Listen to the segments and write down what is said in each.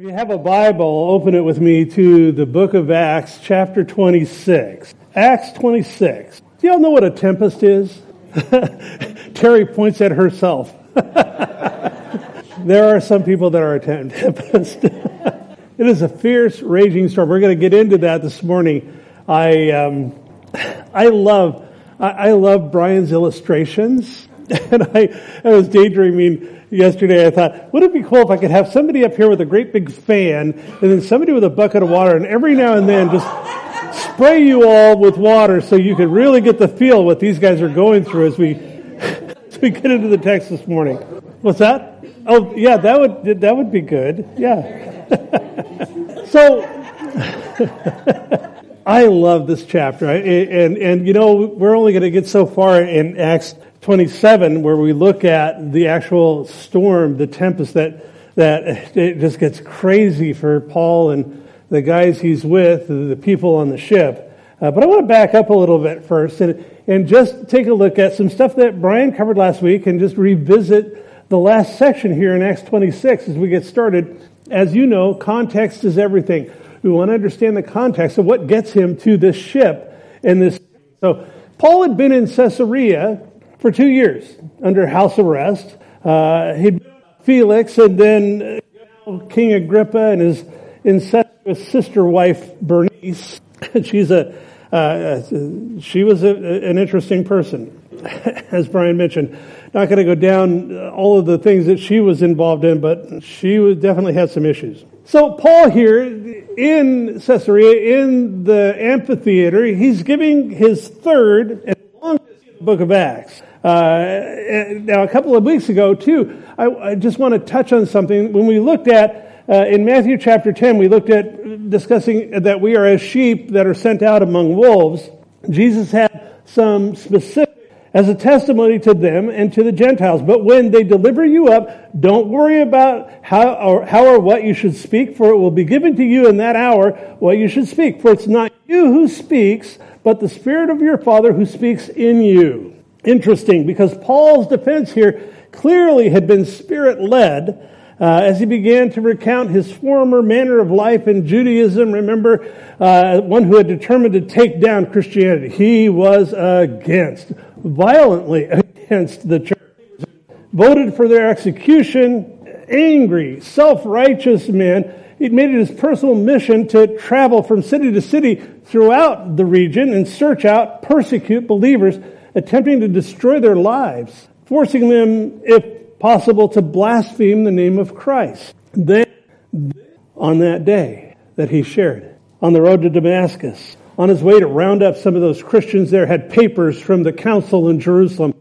If you have a Bible, open it with me to the book of Acts, chapter 26. Acts 26. Do y'all know what a tempest is? Terry points at herself. there are some people that are a tempest. it is a fierce, raging storm. We're going to get into that this morning. I, um, I love, I, I love Brian's illustrations. and I, I was daydreaming yesterday, I thought, would it be cool if I could have somebody up here with a great big fan and then somebody with a bucket of water and every now and then just spray you all with water so you could really get the feel what these guys are going through as we, as we get into the text this morning. What's that? Oh, yeah, that would, that would be good. Yeah. so, I love this chapter. And, and, you know, we're only going to get so far in Acts 27 where we look at the actual storm, the tempest that, that it just gets crazy for Paul and the guys he's with, the people on the ship. Uh, but I want to back up a little bit first and, and just take a look at some stuff that Brian covered last week and just revisit the last section here in Acts 26 as we get started. As you know, context is everything. We want to understand the context of what gets him to this ship and this. So Paul had been in Caesarea for two years under house arrest. Uh, he Felix and then uh, King Agrippa and his incestuous sister wife Bernice. She's a uh, she was a, an interesting person, as Brian mentioned. Not going to go down all of the things that she was involved in, but she was, definitely had some issues. So Paul here in Caesarea, in the amphitheater, he's giving his third and longest book of Acts. Uh, now, a couple of weeks ago, too, I, I, just want to touch on something. When we looked at, uh, in Matthew chapter 10, we looked at discussing that we are as sheep that are sent out among wolves. Jesus had some specific as a testimony to them and to the Gentiles. But when they deliver you up, don't worry about how or, how or what you should speak, for it will be given to you in that hour what you should speak. For it's not you who speaks, but the Spirit of your Father who speaks in you interesting because Paul's defense here clearly had been spirit led. Uh, as he began to recount his former manner of life in Judaism, remember, uh, one who had determined to take down Christianity. He was against, violently against the church. Voted for their execution, angry, self-righteous men. He'd made it his personal mission to travel from city to city throughout the region and search out, persecute believers attempting to destroy their lives, forcing them, if possible, to blaspheme the name of Christ. Then, on that day that he shared, on the road to Damascus, on his way to round up some of those Christians there, had papers from the council in Jerusalem.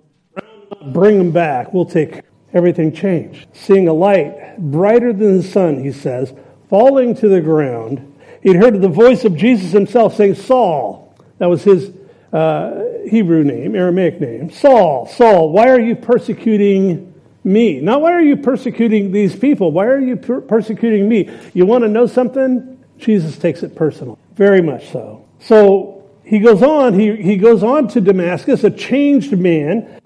Bring them back. We'll take everything changed. Seeing a light brighter than the sun, he says, falling to the ground, he'd heard the voice of Jesus himself saying, Saul. That was his uh, Hebrew name, Aramaic name, Saul, Saul, why are you persecuting me? Not why are you persecuting these people? Why are you per- persecuting me? You want to know something? Jesus takes it personal. Very much so. So he goes on, he, he goes on to Damascus, a changed man.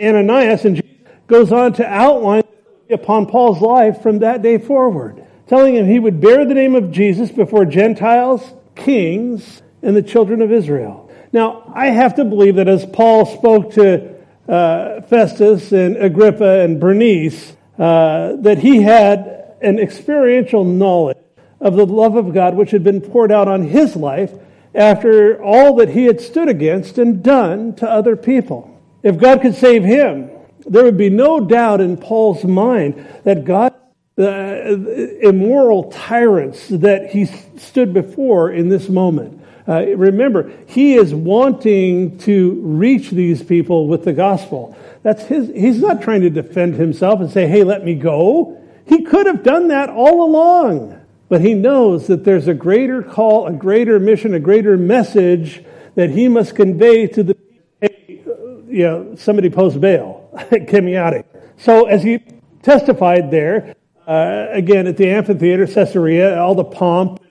Ananias and Jesus goes on to outline upon Paul's life from that day forward, telling him he would bear the name of Jesus before Gentiles, kings, and the children of Israel. Now, I have to believe that as Paul spoke to uh, Festus and Agrippa and Bernice, uh, that he had an experiential knowledge of the love of God which had been poured out on his life after all that he had stood against and done to other people. If God could save him, there would be no doubt in Paul's mind that God, the immoral tyrants that he stood before in this moment, uh, remember, he is wanting to reach these people with the gospel. That's his, he's not trying to defend himself and say, hey, let me go. He could have done that all along. But he knows that there's a greater call, a greater mission, a greater message that he must convey to the, hey, you know, somebody post bail. Get me out of here. So as he testified there, uh, again at the amphitheater, Caesarea, all the pomp,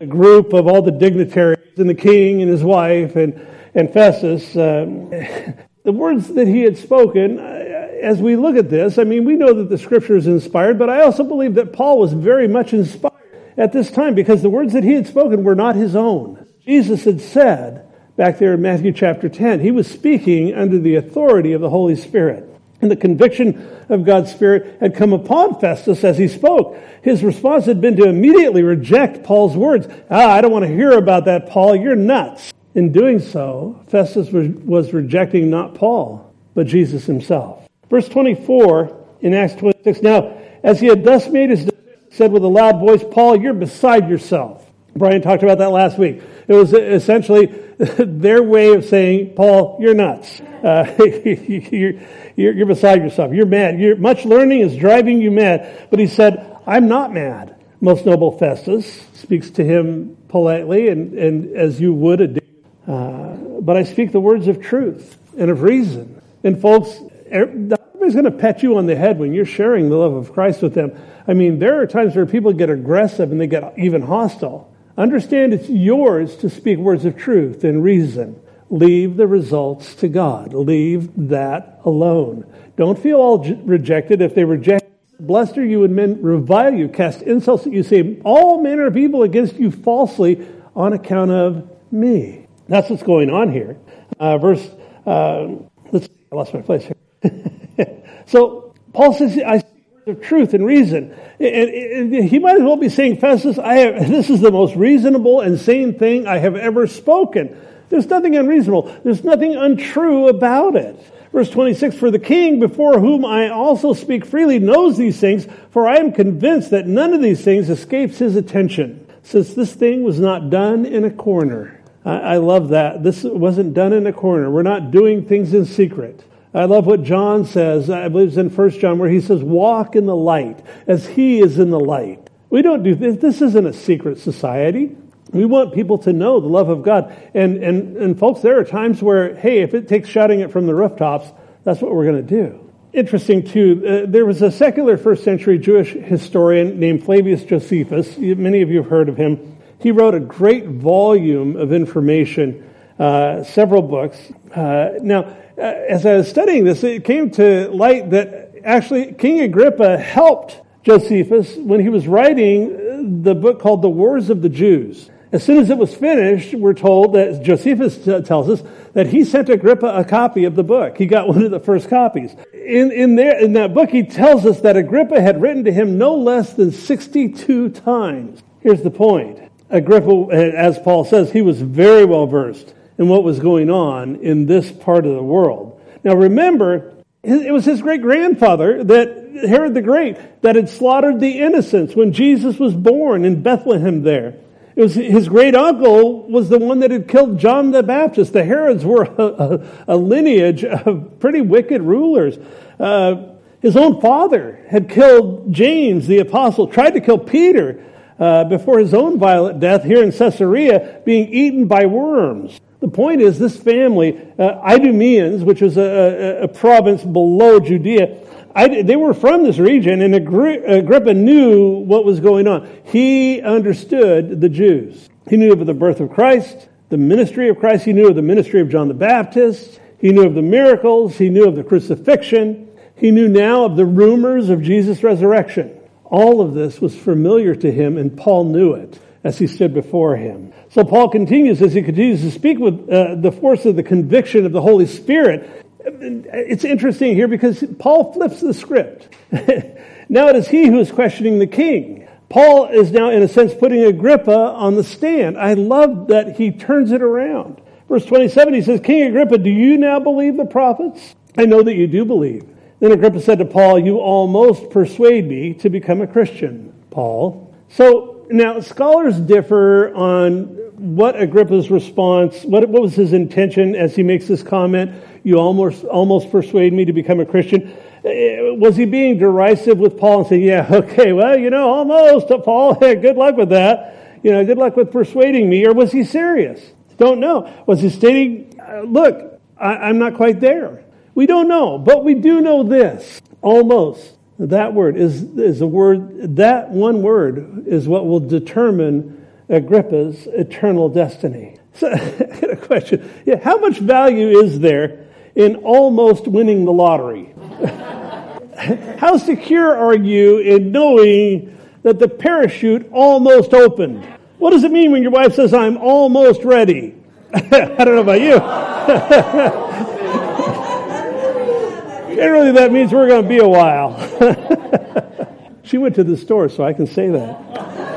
a group of all the dignitaries and the king and his wife and, and Festus, um, the words that he had spoken, uh, as we look at this, I mean, we know that the scripture is inspired, but I also believe that Paul was very much inspired at this time because the words that he had spoken were not his own. Jesus had said back there in Matthew chapter 10, he was speaking under the authority of the Holy Spirit. And the conviction of God's Spirit had come upon Festus as he spoke. His response had been to immediately reject Paul's words. Ah, I don't want to hear about that, Paul. You're nuts. In doing so, Festus was rejecting not Paul, but Jesus himself. Verse 24 in Acts 26. Now, as he had thus made his said with a loud voice, Paul, you're beside yourself. Brian talked about that last week. It was essentially their way of saying, Paul, you're nuts. Uh, you're, you're, you're, beside yourself. You're mad. You're, much learning is driving you mad. But he said, I'm not mad. Most noble Festus speaks to him politely and, and as you would a uh, but I speak the words of truth and of reason. And folks, everybody's going to pat you on the head when you're sharing the love of Christ with them. I mean, there are times where people get aggressive and they get even hostile. Understand it's yours to speak words of truth and reason. Leave the results to God. Leave that alone. Don't feel all rejected. If they reject, blessed are you when men revile you, cast insults at you, say all manner of evil against you falsely on account of me. That's what's going on here. Uh, verse, uh, let's see, I lost my place here. so Paul says, I speak words of truth and reason. And, and, and he might as well be saying, Festus, I have, this is the most reasonable and sane thing I have ever spoken. There's nothing unreasonable. There's nothing untrue about it. Verse 26, For the king before whom I also speak freely knows these things, for I am convinced that none of these things escapes his attention, since this thing was not done in a corner. I, I love that. This wasn't done in a corner. We're not doing things in secret. I love what John says, I believe it's in 1 John, where he says, walk in the light as he is in the light. We don't do this. This isn't a secret society. We want people to know the love of God. And, and, and folks, there are times where, hey, if it takes shouting it from the rooftops, that's what we're going to do. Interesting too, uh, there was a secular first century Jewish historian named Flavius Josephus. Many of you have heard of him. He wrote a great volume of information, uh, several books. Uh, now, uh, as I was studying this, it came to light that actually King Agrippa helped Josephus when he was writing the book called The Wars of the Jews. As soon as it was finished, we're told that Josephus tells us that he sent Agrippa a copy of the book. He got one of the first copies. In, in, there, in that book, he tells us that Agrippa had written to him no less than 62 times. Here's the point. Agrippa, eh, as Paul says, he was very well versed in what was going on in this part of the world. Now remember, it was his great grandfather that Herod the Great that had slaughtered the innocents when Jesus was born in Bethlehem there. It was his great uncle was the one that had killed John the Baptist. The Herods were a, a, a lineage of pretty wicked rulers. Uh, his own father had killed James the apostle, tried to kill Peter uh, before his own violent death here in Caesarea, being eaten by worms. The point is, this family, uh, Idumeans, which was a, a, a province below Judea, I, they were from this region, and Agrippa knew what was going on. He understood the Jews. He knew of the birth of Christ, the ministry of Christ. He knew of the ministry of John the Baptist. He knew of the miracles. He knew of the crucifixion. He knew now of the rumors of Jesus' resurrection. All of this was familiar to him, and Paul knew it as he stood before him. So Paul continues as he continues to speak with uh, the force of the conviction of the Holy Spirit. It's interesting here because Paul flips the script. now it is he who is questioning the king. Paul is now, in a sense, putting Agrippa on the stand. I love that he turns it around. Verse 27, he says, King Agrippa, do you now believe the prophets? I know that you do believe. Then Agrippa said to Paul, You almost persuade me to become a Christian, Paul. So now scholars differ on what Agrippa's response, what, what was his intention as he makes this comment, You almost, almost persuade me to become a Christian. Eh, was he being derisive with Paul and saying, Yeah, okay, well, you know, almost, Paul, good luck with that. You know, good luck with persuading me. Or was he serious? Don't know. Was he stating, Look, I, I'm not quite there. We don't know, but we do know this. Almost. That word is, is a word, that one word is what will determine Agrippa's eternal destiny. So, I got a question. Yeah, how much value is there in almost winning the lottery? How secure are you in knowing that the parachute almost opened? What does it mean when your wife says, I'm almost ready? I don't know about you. Generally, that means we're going to be a while. she went to the store, so I can say that.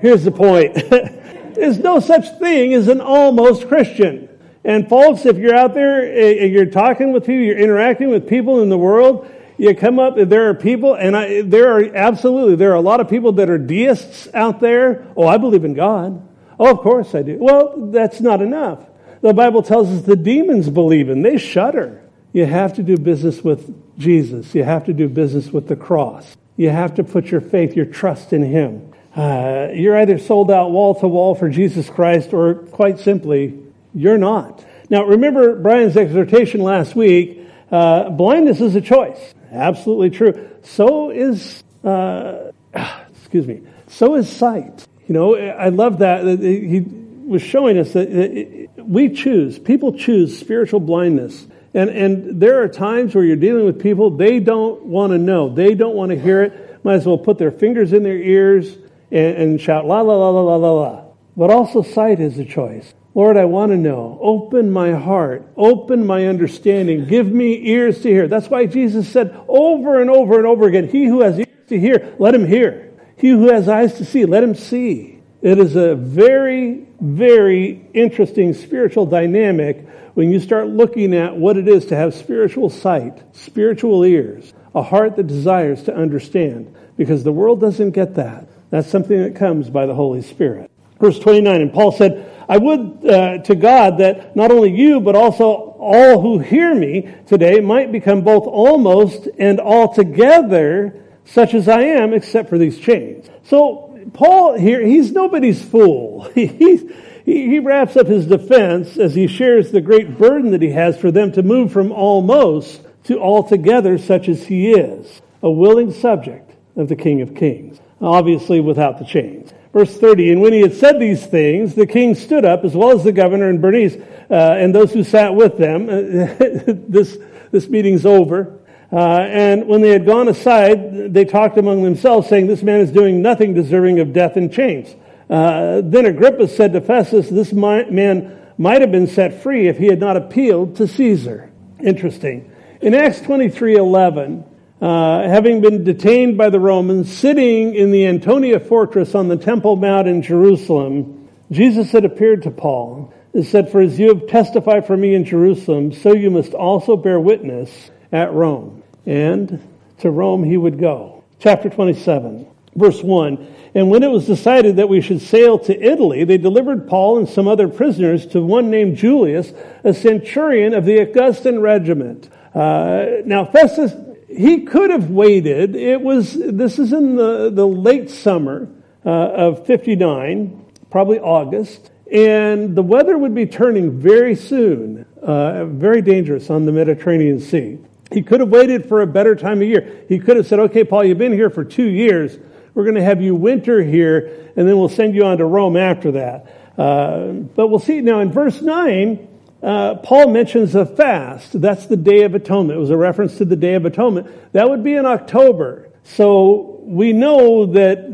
Here's the point. There's no such thing as an almost Christian. And folks, if you're out there, eh, you're talking with people, you're interacting with people in the world, you come up, there are people, and I, there are absolutely, there are a lot of people that are deists out there. Oh, I believe in God. Oh, of course I do. Well, that's not enough. The Bible tells us the demons believe in, they shudder. You have to do business with Jesus. You have to do business with the cross. You have to put your faith, your trust in Him. Uh, you're either sold out wall to wall for Jesus Christ, or quite simply, you're not. Now, remember Brian's exhortation last week. Uh, blindness is a choice. Absolutely true. So is, uh, excuse me, so is sight. You know, I love that. He was showing us that we choose, people choose spiritual blindness. And, and there are times where you're dealing with people, they don't want to know. They don't want to hear it. Might as well put their fingers in their ears and, and shout, la, la, la, la, la, la, la. But also sight is a choice. Lord, I want to know. Open my heart. Open my understanding. Give me ears to hear. That's why Jesus said over and over and over again, He who has ears to hear, let him hear. He who has eyes to see, let him see. It is a very, very interesting spiritual dynamic when you start looking at what it is to have spiritual sight, spiritual ears, a heart that desires to understand, because the world doesn't get that. That's something that comes by the Holy Spirit. Verse 29, and Paul said, I would uh, to God that not only you, but also all who hear me today might become both almost and altogether such as I am, except for these chains. So Paul here, he's nobody's fool. he, he wraps up his defense as he shares the great burden that he has for them to move from almost to altogether such as he is, a willing subject of the King of Kings, obviously without the chains. Verse 30, and when he had said these things, the king stood up, as well as the governor and Bernice, uh, and those who sat with them. this, this meeting's over. Uh, and when they had gone aside, they talked among themselves, saying, This man is doing nothing deserving of death and chains. Uh, then Agrippa said to Festus, This man might have been set free if he had not appealed to Caesar. Interesting. In Acts 23 11, uh, having been detained by the Romans, sitting in the Antonia fortress on the Temple Mount in Jerusalem, Jesus had appeared to Paul and said, For as you have testified for me in Jerusalem, so you must also bear witness at Rome. And to Rome he would go. Chapter 27, verse 1. And when it was decided that we should sail to Italy, they delivered Paul and some other prisoners to one named Julius, a centurion of the Augustan regiment. Uh, now Festus he could have waited. It was, this is in the, the late summer uh, of 59, probably August, and the weather would be turning very soon, uh, very dangerous on the Mediterranean Sea. He could have waited for a better time of year. He could have said, okay, Paul, you've been here for two years. We're going to have you winter here, and then we'll send you on to Rome after that. Uh, but we'll see now in verse 9, uh, Paul mentions a fast. That's the Day of Atonement. It was a reference to the Day of Atonement. That would be in October. So we know that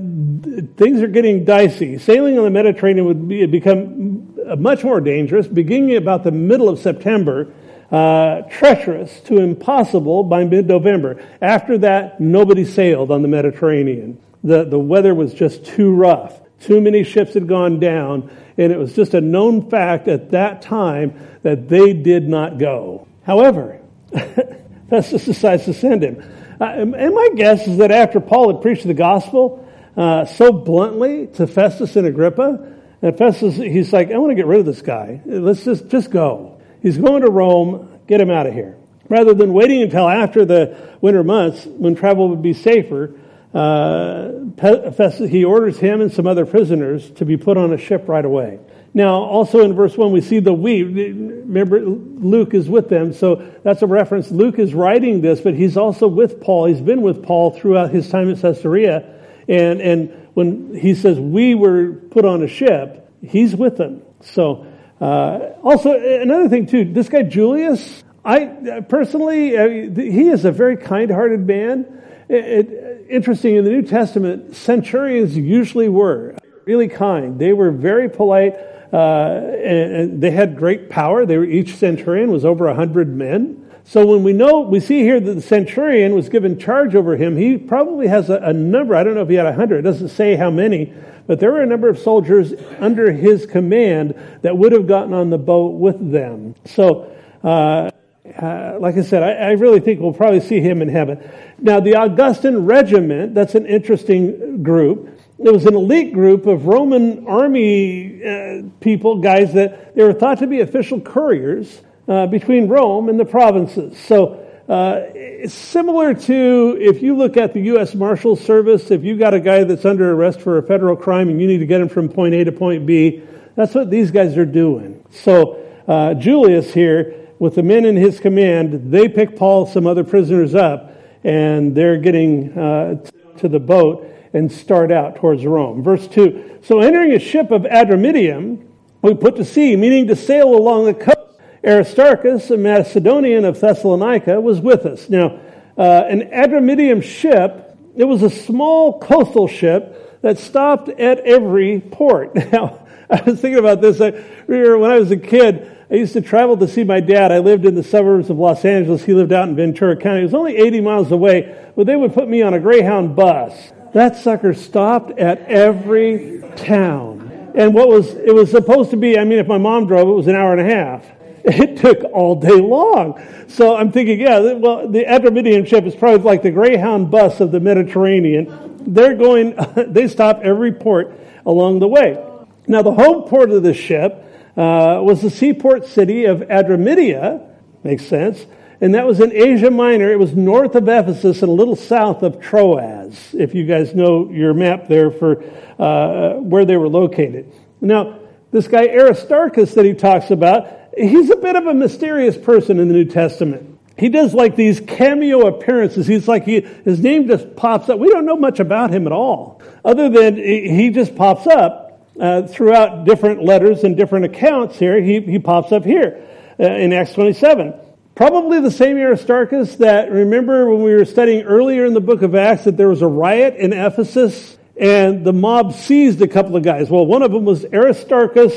things are getting dicey. Sailing on the Mediterranean would be, become much more dangerous, beginning about the middle of September, uh, treacherous to impossible by mid-November. After that, nobody sailed on the Mediterranean. The, the weather was just too rough. Too many ships had gone down, and it was just a known fact at that time that they did not go. However, Festus decides to send him. Uh, and my guess is that after Paul had preached the gospel uh, so bluntly to Festus and Agrippa, and Festus, he's like, I want to get rid of this guy. Let's just, just go. He's going to Rome. Get him out of here. Rather than waiting until after the winter months when travel would be safer, uh, he orders him and some other prisoners to be put on a ship right away. Now, also in verse 1, we see the we. Remember, Luke is with them, so that's a reference. Luke is writing this, but he's also with Paul. He's been with Paul throughout his time at Caesarea. And, and when he says we were put on a ship, he's with them. So, uh, also, another thing too, this guy Julius, I personally, uh, he is a very kind-hearted man. It, it, interesting in the New Testament, centurions usually were really kind. They were very polite. Uh, and, and, they had great power. They were, each centurion was over a hundred men. So when we know, we see here that the centurion was given charge over him, he probably has a, a number. I don't know if he had a hundred. It doesn't say how many, but there were a number of soldiers under his command that would have gotten on the boat with them. So, uh, uh, like I said, I, I, really think we'll probably see him in heaven. Now, the Augustan regiment, that's an interesting group. It was an elite group of Roman army uh, people, guys that they were thought to be official couriers uh, between Rome and the provinces. So, uh, similar to if you look at the U.S. Marshal Service, if you got a guy that's under arrest for a federal crime and you need to get him from point A to point B, that's what these guys are doing. So, uh, Julius here, with the men in his command, they pick Paul, some other prisoners up, and they're getting uh, to the boat and start out towards Rome. Verse 2 So entering a ship of Adramyttium, we put to sea, meaning to sail along the coast. Aristarchus, a Macedonian of Thessalonica, was with us. Now, uh, an Adramyttium ship, it was a small coastal ship that stopped at every port. Now, I was thinking about this. I remember when I was a kid, I used to travel to see my dad. I lived in the suburbs of Los Angeles. He lived out in Ventura County. It was only 80 miles away, but they would put me on a Greyhound bus. That sucker stopped at every town. And what was, it was supposed to be, I mean, if my mom drove, it was an hour and a half. It took all day long. So I'm thinking, yeah, well, the Adramyttian ship is probably like the Greyhound bus of the Mediterranean. They're going, they stop every port along the way. Now, the home port of the ship uh, was the seaport city of Adramittia, makes sense, and that was in Asia Minor. It was north of Ephesus and a little south of Troas, if you guys know your map there for uh, where they were located. Now, this guy Aristarchus that he talks about, he's a bit of a mysterious person in the New Testament. He does like these cameo appearances. He's like, he, his name just pops up. We don't know much about him at all, other than he just pops up uh, throughout different letters and different accounts here. He, he pops up here uh, in Acts 27. Probably the same Aristarchus that remember when we were studying earlier in the book of Acts that there was a riot in Ephesus and the mob seized a couple of guys. Well, one of them was Aristarchus,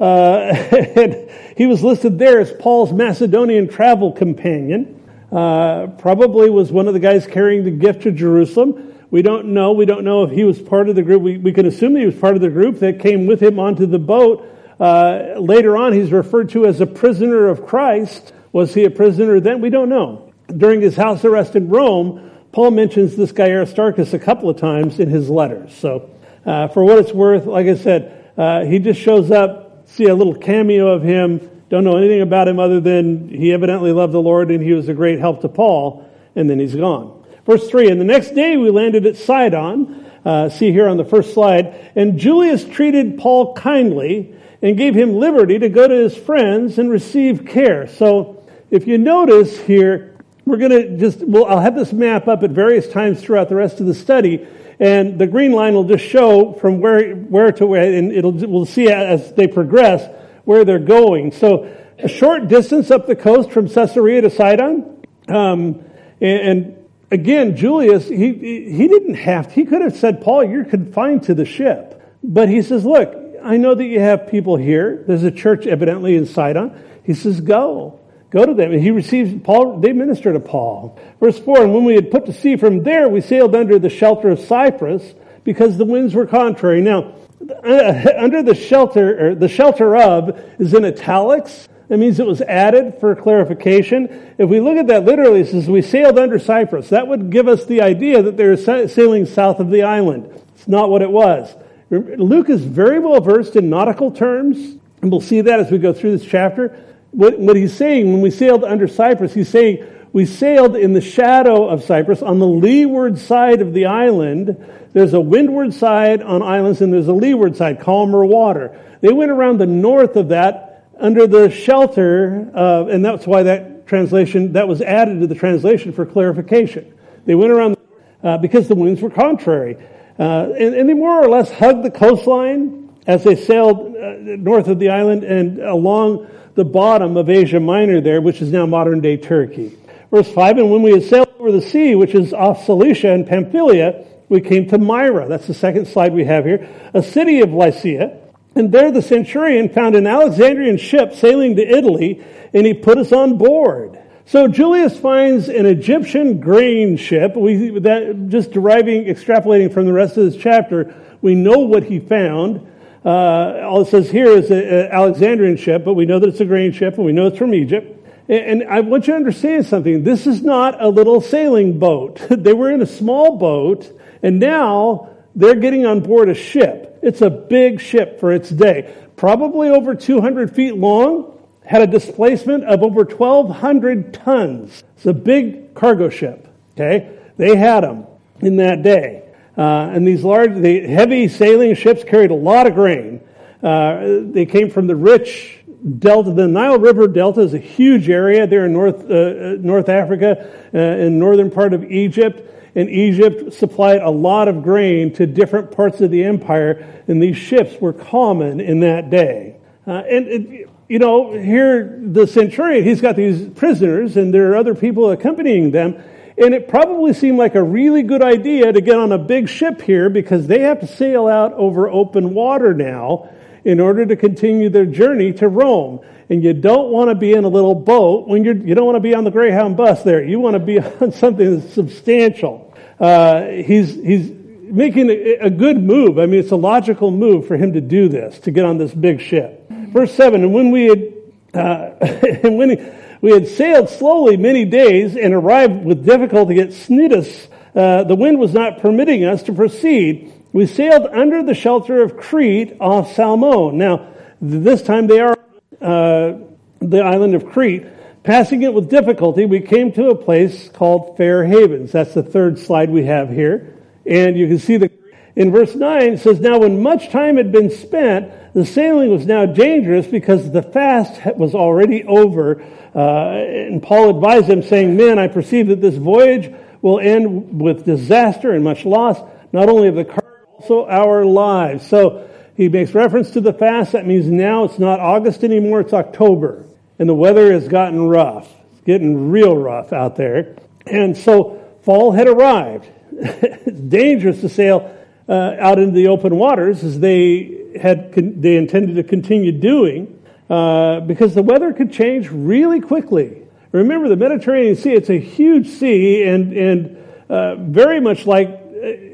uh, and he was listed there as Paul's Macedonian travel companion. Uh, probably was one of the guys carrying the gift to Jerusalem. We don't know. We don't know if he was part of the group. We, we can assume he was part of the group that came with him onto the boat. Uh, later on, he's referred to as a prisoner of Christ. Was he a prisoner then? We don't know. During his house arrest in Rome, Paul mentions this guy Aristarchus a couple of times in his letters. So, uh, for what it's worth, like I said, uh, he just shows up, see a little cameo of him, don't know anything about him other than he evidently loved the Lord and he was a great help to Paul, and then he's gone. Verse 3 And the next day we landed at Sidon. Uh, see here on the first slide. And Julius treated Paul kindly and gave him liberty to go to his friends and receive care. So if you notice here, we're going to just, well, I'll have this map up at various times throughout the rest of the study. And the green line will just show from where, where to where, and it'll, we'll see as they progress where they're going. So a short distance up the coast from Caesarea to Sidon. Um, and, and again, Julius, he, he didn't have, he could have said, Paul, you're confined to the ship. But he says, look, I know that you have people here. There's a church evidently in Sidon. He says, go. Go to them. And he receives Paul, they minister to Paul. Verse 4, and when we had put to sea from there, we sailed under the shelter of Cyprus because the winds were contrary. Now, under the shelter, or the shelter of is in italics. That means it was added for clarification. If we look at that literally, it says we sailed under Cyprus. That would give us the idea that they were sailing south of the island. It's not what it was. Luke is very well versed in nautical terms, and we'll see that as we go through this chapter. What, what he's saying, when we sailed under Cyprus, he's saying we sailed in the shadow of Cyprus on the leeward side of the island. There's a windward side on islands, and there's a leeward side, calmer water. They went around the north of that under the shelter of, and that's why that translation, that was added to the translation for clarification. They went around uh, because the winds were contrary. Uh, and, and, they more or less hugged the coastline as they sailed uh, north of the island and along the bottom of Asia Minor there, which is now modern day Turkey. Verse 5, and when we had sailed over the sea, which is off Cilicia and Pamphylia, we came to Myra. That's the second slide we have here. A city of Lycia. And there the centurion found an Alexandrian ship sailing to Italy, and he put us on board. So Julius finds an Egyptian grain ship. We, that, just deriving, extrapolating from the rest of this chapter, we know what he found. Uh, all it says here is an Alexandrian ship, but we know that it's a grain ship, and we know it's from Egypt. And I want you to understand something. This is not a little sailing boat. they were in a small boat, and now they're getting on board a ship. It's a big ship for its day, probably over 200 feet long, had a displacement of over 1,200 tons. It's a big cargo ship. Okay, they had them in that day, uh, and these large, the heavy sailing ships carried a lot of grain. Uh, they came from the rich delta. The Nile River Delta is a huge area there in North uh, uh North Africa, uh, in northern part of Egypt and Egypt supplied a lot of grain to different parts of the empire, and these ships were common in that day. Uh, and, it, you know, here the centurion, he's got these prisoners, and there are other people accompanying them, and it probably seemed like a really good idea to get on a big ship here because they have to sail out over open water now in order to continue their journey to Rome. And you don't want to be in a little boat when you're, you don't want to be on the Greyhound bus there. You want to be on something that's substantial uh, he's, he's making a, a, good move. I mean, it's a logical move for him to do this, to get on this big ship. Verse 7, and when we had, uh, and when we had sailed slowly many days and arrived with difficulty at Cnidus, uh, the wind was not permitting us to proceed. We sailed under the shelter of Crete off Salmone. Now, this time they are uh, the island of Crete. Passing it with difficulty, we came to a place called Fair Havens. That's the third slide we have here. And you can see the, in verse 9, it says, Now when much time had been spent, the sailing was now dangerous because the fast was already over. Uh, and Paul advised them, saying, Men, I perceive that this voyage will end with disaster and much loss, not only of the cargo, also our lives. So he makes reference to the fast. That means now it's not August anymore, it's October and the weather has gotten rough. It's getting real rough out there. And so fall had arrived. it's dangerous to sail uh, out into the open waters as they had con- they intended to continue doing uh, because the weather could change really quickly. Remember, the Mediterranean Sea, it's a huge sea and, and uh, very much like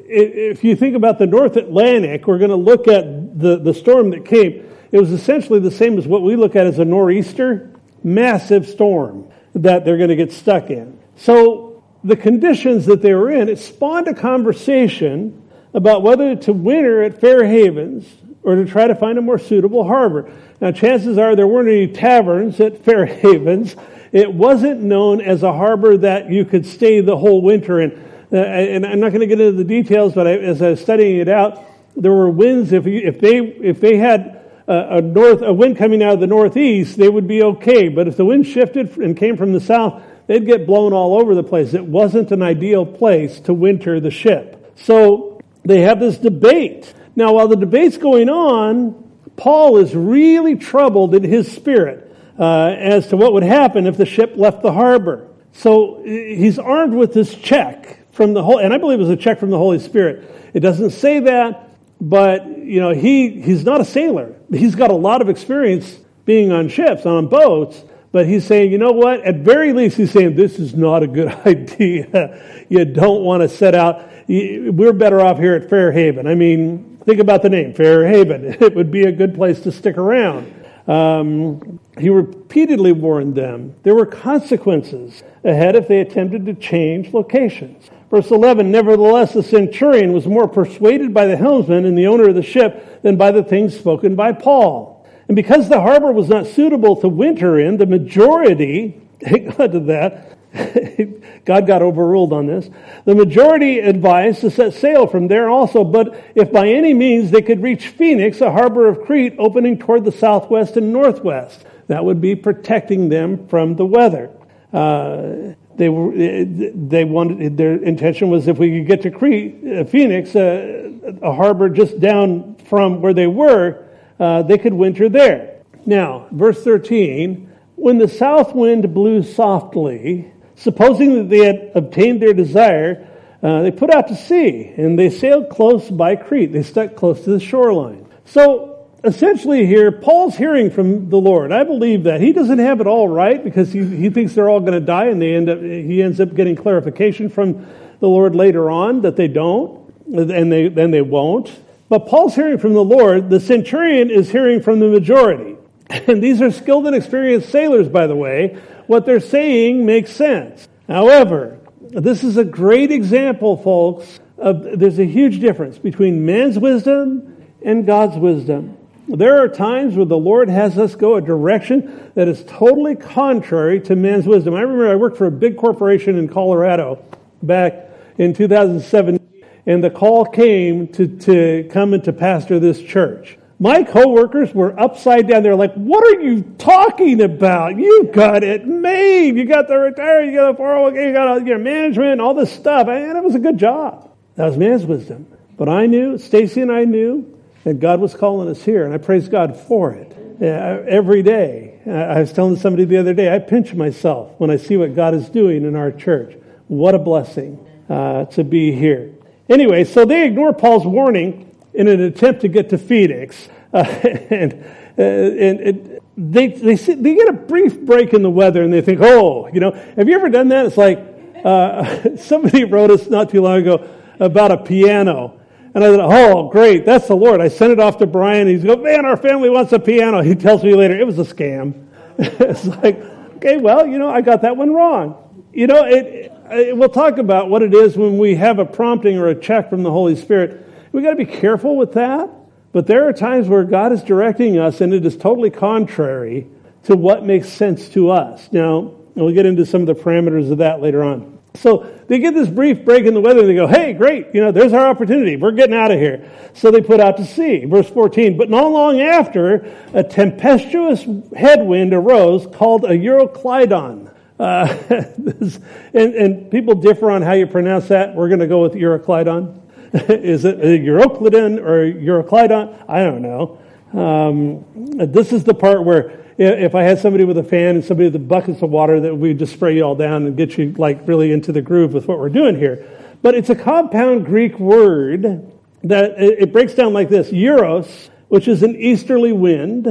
if you think about the North Atlantic, we're going to look at the, the storm that came. It was essentially the same as what we look at as a nor'easter massive storm that they're going to get stuck in. So the conditions that they were in, it spawned a conversation about whether to winter at Fair Havens or to try to find a more suitable harbor. Now, chances are there weren't any taverns at Fair Havens. It wasn't known as a harbor that you could stay the whole winter in. Uh, and I'm not going to get into the details, but I, as I was studying it out, there were winds. If, you, if they if they had a, north, a wind coming out of the northeast, they would be okay. But if the wind shifted and came from the south, they'd get blown all over the place. It wasn't an ideal place to winter the ship. So they have this debate. Now, while the debate's going on, Paul is really troubled in his spirit uh, as to what would happen if the ship left the harbor. So he's armed with this check from the whole, and I believe it was a check from the Holy Spirit. It doesn't say that, but you know, he, he's not a sailor. He's got a lot of experience being on ships, on boats, but he's saying, you know what? At very least, he's saying, this is not a good idea. you don't want to set out. We're better off here at Fair Haven. I mean, think about the name, Fair Haven. It would be a good place to stick around. Um, he repeatedly warned them there were consequences ahead if they attempted to change locations. Verse 11, nevertheless, the centurion was more persuaded by the helmsman and the owner of the ship than by the things spoken by Paul. And because the harbor was not suitable to winter in, the majority, thank God to that, God got overruled on this. The majority advised to set sail from there also, but if by any means they could reach Phoenix, a harbor of Crete opening toward the southwest and northwest, that would be protecting them from the weather. Uh, they were they wanted their intention was if we could get to Crete, uh, Phoenix, uh, a harbor just down from where they were, uh, they could winter there. Now, verse 13, when the south wind blew softly, supposing that they had obtained their desire, uh, they put out to sea and they sailed close by Crete. They stuck close to the shoreline. So essentially here, Paul's hearing from the Lord. I believe that. He doesn't have it all right because he, he thinks they're all going to die and they end up, he ends up getting clarification from the Lord later on that they don't and they, then they won't. But Paul's hearing from the Lord. The centurion is hearing from the majority. And these are skilled and experienced sailors, by the way. What they're saying makes sense. However, this is a great example, folks, of there's a huge difference between man's wisdom and God's wisdom. There are times where the Lord has us go a direction that is totally contrary to man's wisdom. I remember I worked for a big corporation in Colorado back in 2007, and the call came to, to come and to pastor this church. My coworkers were upside down. They're like, what are you talking about? You got it made. You got the retirement. you got the 401k, you got your management, all this stuff. And it was a good job. That was man's wisdom. But I knew, Stacy and I knew that God was calling us here, and I praise God for it. every day. I was telling somebody the other day, I pinch myself when I see what God is doing in our church. What a blessing uh, to be here. Anyway, so they ignore Paul's warning in an attempt to get to Phoenix. Uh, and uh, and it, they, they, they get a brief break in the weather and they think, oh, you know, have you ever done that? It's like uh, somebody wrote us not too long ago about a piano. And I thought, oh, great, that's the Lord. I sent it off to Brian. He's go, man, our family wants a piano. He tells me later, it was a scam. it's like, okay, well, you know, I got that one wrong. You know, it, it, we'll talk about what it is when we have a prompting or a check from the Holy Spirit we got to be careful with that. But there are times where God is directing us and it is totally contrary to what makes sense to us. Now, we'll get into some of the parameters of that later on. So they get this brief break in the weather and they go, hey, great, you know, there's our opportunity. We're getting out of here. So they put out to sea. Verse 14. But not long after, a tempestuous headwind arose called a Euroclydon. Uh, and, and people differ on how you pronounce that. We're going to go with Euroclydon. is it Euroclidon or Euroclidon? I don't know. Um, this is the part where if I had somebody with a fan and somebody with buckets of water, that we'd just spray you all down and get you like really into the groove with what we're doing here. But it's a compound Greek word that it breaks down like this: Euros, which is an easterly wind,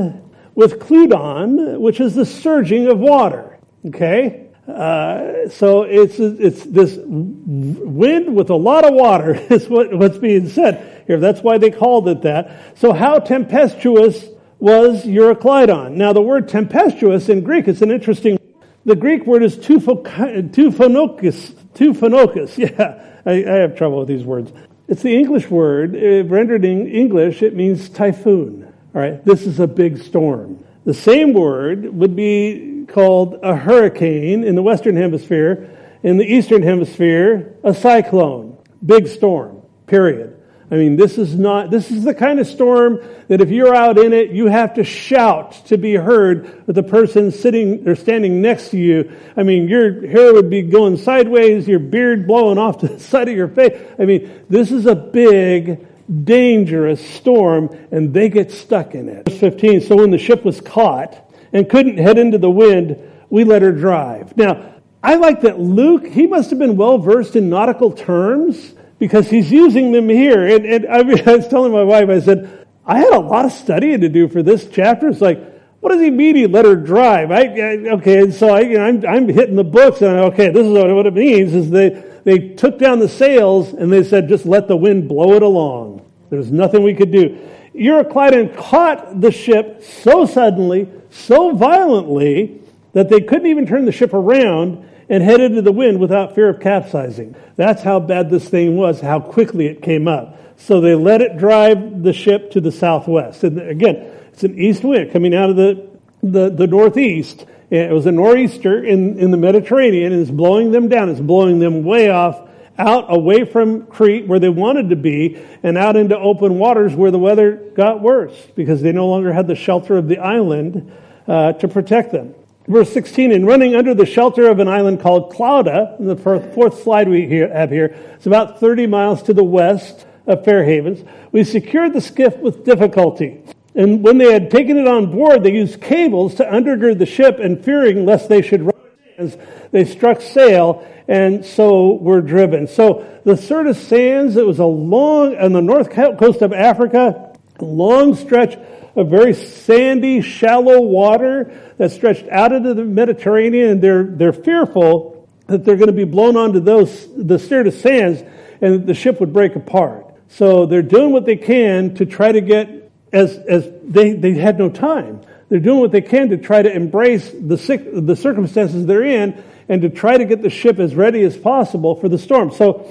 with Kludon, which is the surging of water. Okay, uh, so it's it's this wind with a lot of water is what, what's being said here. That's why they called it that. So how tempestuous was Euroclydon? Now the word tempestuous in Greek is an interesting. The Greek word is tuphonokus. Tuphonokus. Yeah, I, I have trouble with these words. It's the English word uh, rendered in English. It means typhoon. All right, this is a big storm. The same word would be called a hurricane in the Western Hemisphere. In the Eastern Hemisphere, a cyclone. Big storm, period. I mean, this is not, this is the kind of storm that if you're out in it, you have to shout to be heard with the person sitting or standing next to you. I mean, your hair would be going sideways, your beard blowing off to the side of your face. I mean, this is a big, dangerous storm, and they get stuck in it. Verse 15, so when the ship was caught, and couldn't head into the wind, we let her drive. Now, I like that Luke, he must have been well versed in nautical terms because he's using them here. And, and I, mean, I was telling my wife, I said, I had a lot of studying to do for this chapter. It's like, what does he mean he let her drive? I, I okay, so I, you know, I'm, I'm hitting the books and I'm, okay, this is what, what it means is they, they took down the sails and they said, just let the wind blow it along. There's nothing we could do. Euroclydon caught the ship so suddenly so violently that they couldn't even turn the ship around and headed into the wind without fear of capsizing. That's how bad this thing was, how quickly it came up. So they let it drive the ship to the southwest. And again, it's an east wind coming out of the, the, the northeast. It was a nor'easter in, in the Mediterranean and it's blowing them down. It's blowing them way off out away from Crete where they wanted to be and out into open waters where the weather got worse because they no longer had the shelter of the island uh, to protect them. Verse 16, in running under the shelter of an island called Clauda, the fourth slide we have here, it's about 30 miles to the west of Fair Havens, we secured the skiff with difficulty. And when they had taken it on board, they used cables to undergird the ship, and fearing lest they should run, they struck sail, and so were driven. So the Syrtis Sands, it was a long, on the north coast of Africa, a long stretch of very sandy, shallow water that stretched out into the Mediterranean, and they're, they're fearful that they're going to be blown onto those, the Syrtis Sands, and the ship would break apart. So they're doing what they can to try to get as, as they, they had no time. They're doing what they can to try to embrace the, the circumstances they're in and to try to get the ship as ready as possible for the storm. So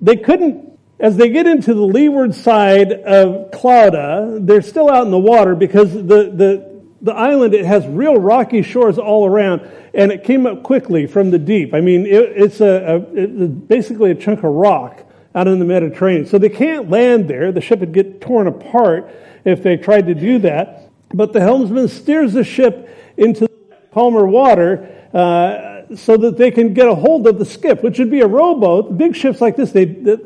they couldn't, as they get into the leeward side of Clauda, they're still out in the water because the, the, the island, it has real rocky shores all around and it came up quickly from the deep. I mean, it, it's a, a it's basically a chunk of rock out in the Mediterranean. So they can't land there. The ship would get torn apart if they tried to do that. But the helmsman steers the ship into calmer water uh, so that they can get a hold of the skiff, which would be a rowboat. Big ships like this, they, they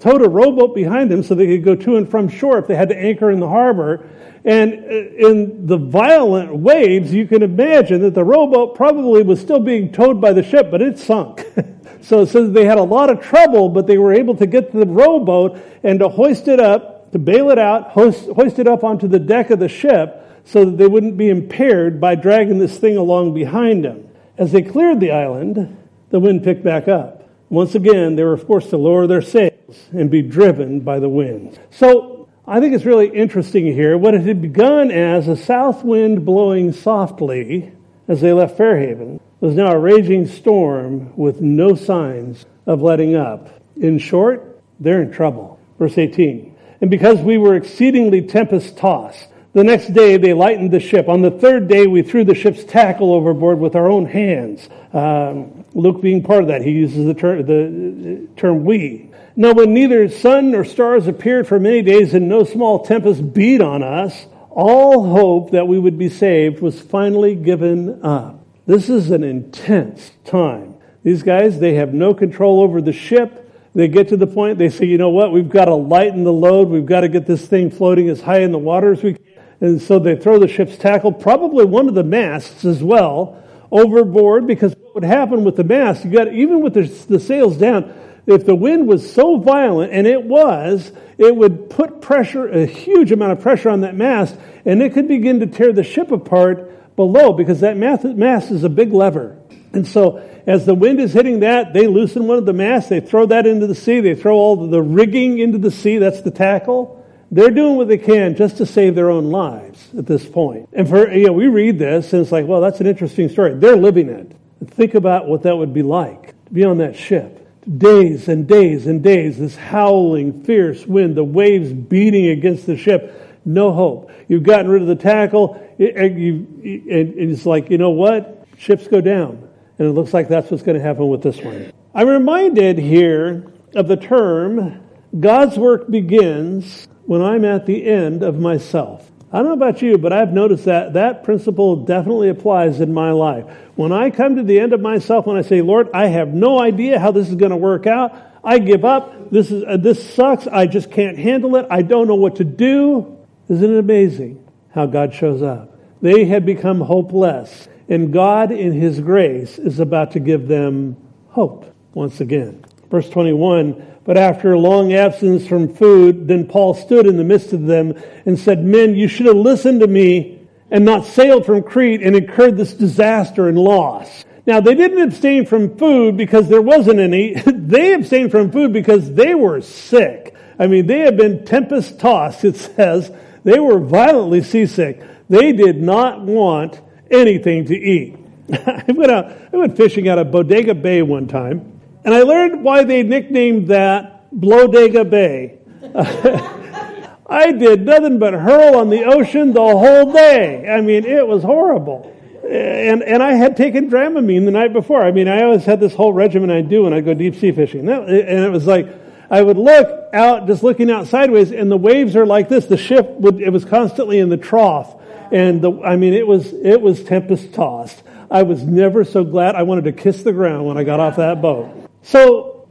towed a rowboat behind them so they could go to and from shore if they had to anchor in the harbor. And in the violent waves, you can imagine that the rowboat probably was still being towed by the ship, but it sunk. so they had a lot of trouble, but they were able to get the rowboat and to hoist it up to bail it out, hoist, hoist it up onto the deck of the ship so that they wouldn't be impaired by dragging this thing along behind them. As they cleared the island, the wind picked back up. Once again, they were forced to lower their sails and be driven by the wind. So I think it's really interesting here. What had begun as a south wind blowing softly as they left Fairhaven was now a raging storm with no signs of letting up. In short, they're in trouble. Verse 18 and because we were exceedingly tempest tossed. The next day they lightened the ship. On the third day we threw the ship's tackle overboard with our own hands. Um, Luke being part of that, he uses the term, the term we. Now when neither sun nor stars appeared for many days and no small tempest beat on us, all hope that we would be saved was finally given up. This is an intense time. These guys, they have no control over the ship. They get to the point, they say, you know what, we've got to lighten the load, we've got to get this thing floating as high in the water as we can. And so they throw the ship's tackle, probably one of the masts as well, overboard, because what would happen with the mast, you got, even with the, the sails down, if the wind was so violent, and it was, it would put pressure, a huge amount of pressure on that mast, and it could begin to tear the ship apart below, because that mast is a big lever. And so as the wind is hitting that, they loosen one of the masts, they throw that into the sea, they throw all the rigging into the sea, that's the tackle. They're doing what they can just to save their own lives at this point. And for, you know, we read this and it's like, well, that's an interesting story. They're living it. Think about what that would be like to be on that ship. Days and days and days, this howling, fierce wind, the waves beating against the ship. No hope. You've gotten rid of the tackle, and, you, and it's like, you know what? Ships go down. And it looks like that's what's going to happen with this one. I'm reminded here of the term God's work begins when I'm at the end of myself. I don't know about you, but I've noticed that that principle definitely applies in my life. When I come to the end of myself, when I say, Lord, I have no idea how this is going to work out, I give up. This is uh, this sucks. I just can't handle it. I don't know what to do. Isn't it amazing how God shows up? They had become hopeless. And God, in His grace, is about to give them hope once again. Verse 21 But after a long absence from food, then Paul stood in the midst of them and said, Men, you should have listened to me and not sailed from Crete and incurred this disaster and loss. Now, they didn't abstain from food because there wasn't any. they abstained from food because they were sick. I mean, they had been tempest tossed, it says. They were violently seasick. They did not want anything to eat. I went out, I went fishing out of Bodega Bay one time, and I learned why they nicknamed that Blodega Bay. I did nothing but hurl on the ocean the whole day. I mean, it was horrible. And, and I had taken Dramamine the night before. I mean, I always had this whole regimen I do when I go deep sea fishing. and it was like, I would look out, just looking out sideways, and the waves are like this. The ship would, it was constantly in the trough and the, I mean, it was, it was tempest tossed. I was never so glad. I wanted to kiss the ground when I got off that boat. So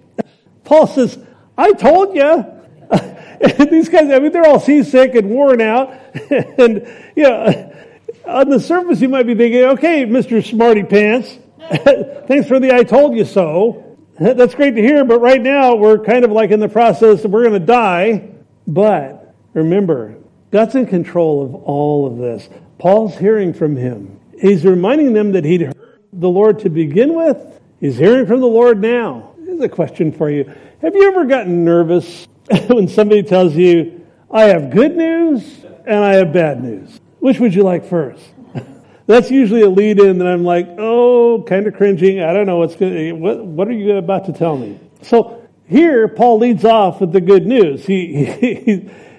Paul says, I told you. These guys, I mean, they're all seasick and worn out. and, you know, on the surface, you might be thinking, okay, Mr. Smarty Pants, thanks for the I told you so. That's great to hear, but right now we're kind of like in the process, of we're going to die. But remember, God's in control of all of this. Paul's hearing from him. He's reminding them that he'd heard the Lord to begin with. He's hearing from the Lord now. Here's a question for you. Have you ever gotten nervous when somebody tells you, I have good news and I have bad news? Which would you like first? That's usually a lead in that I'm like, oh, kind of cringing. I don't know what's going what, what are you about to tell me? So here, Paul leads off with the good news. He, he,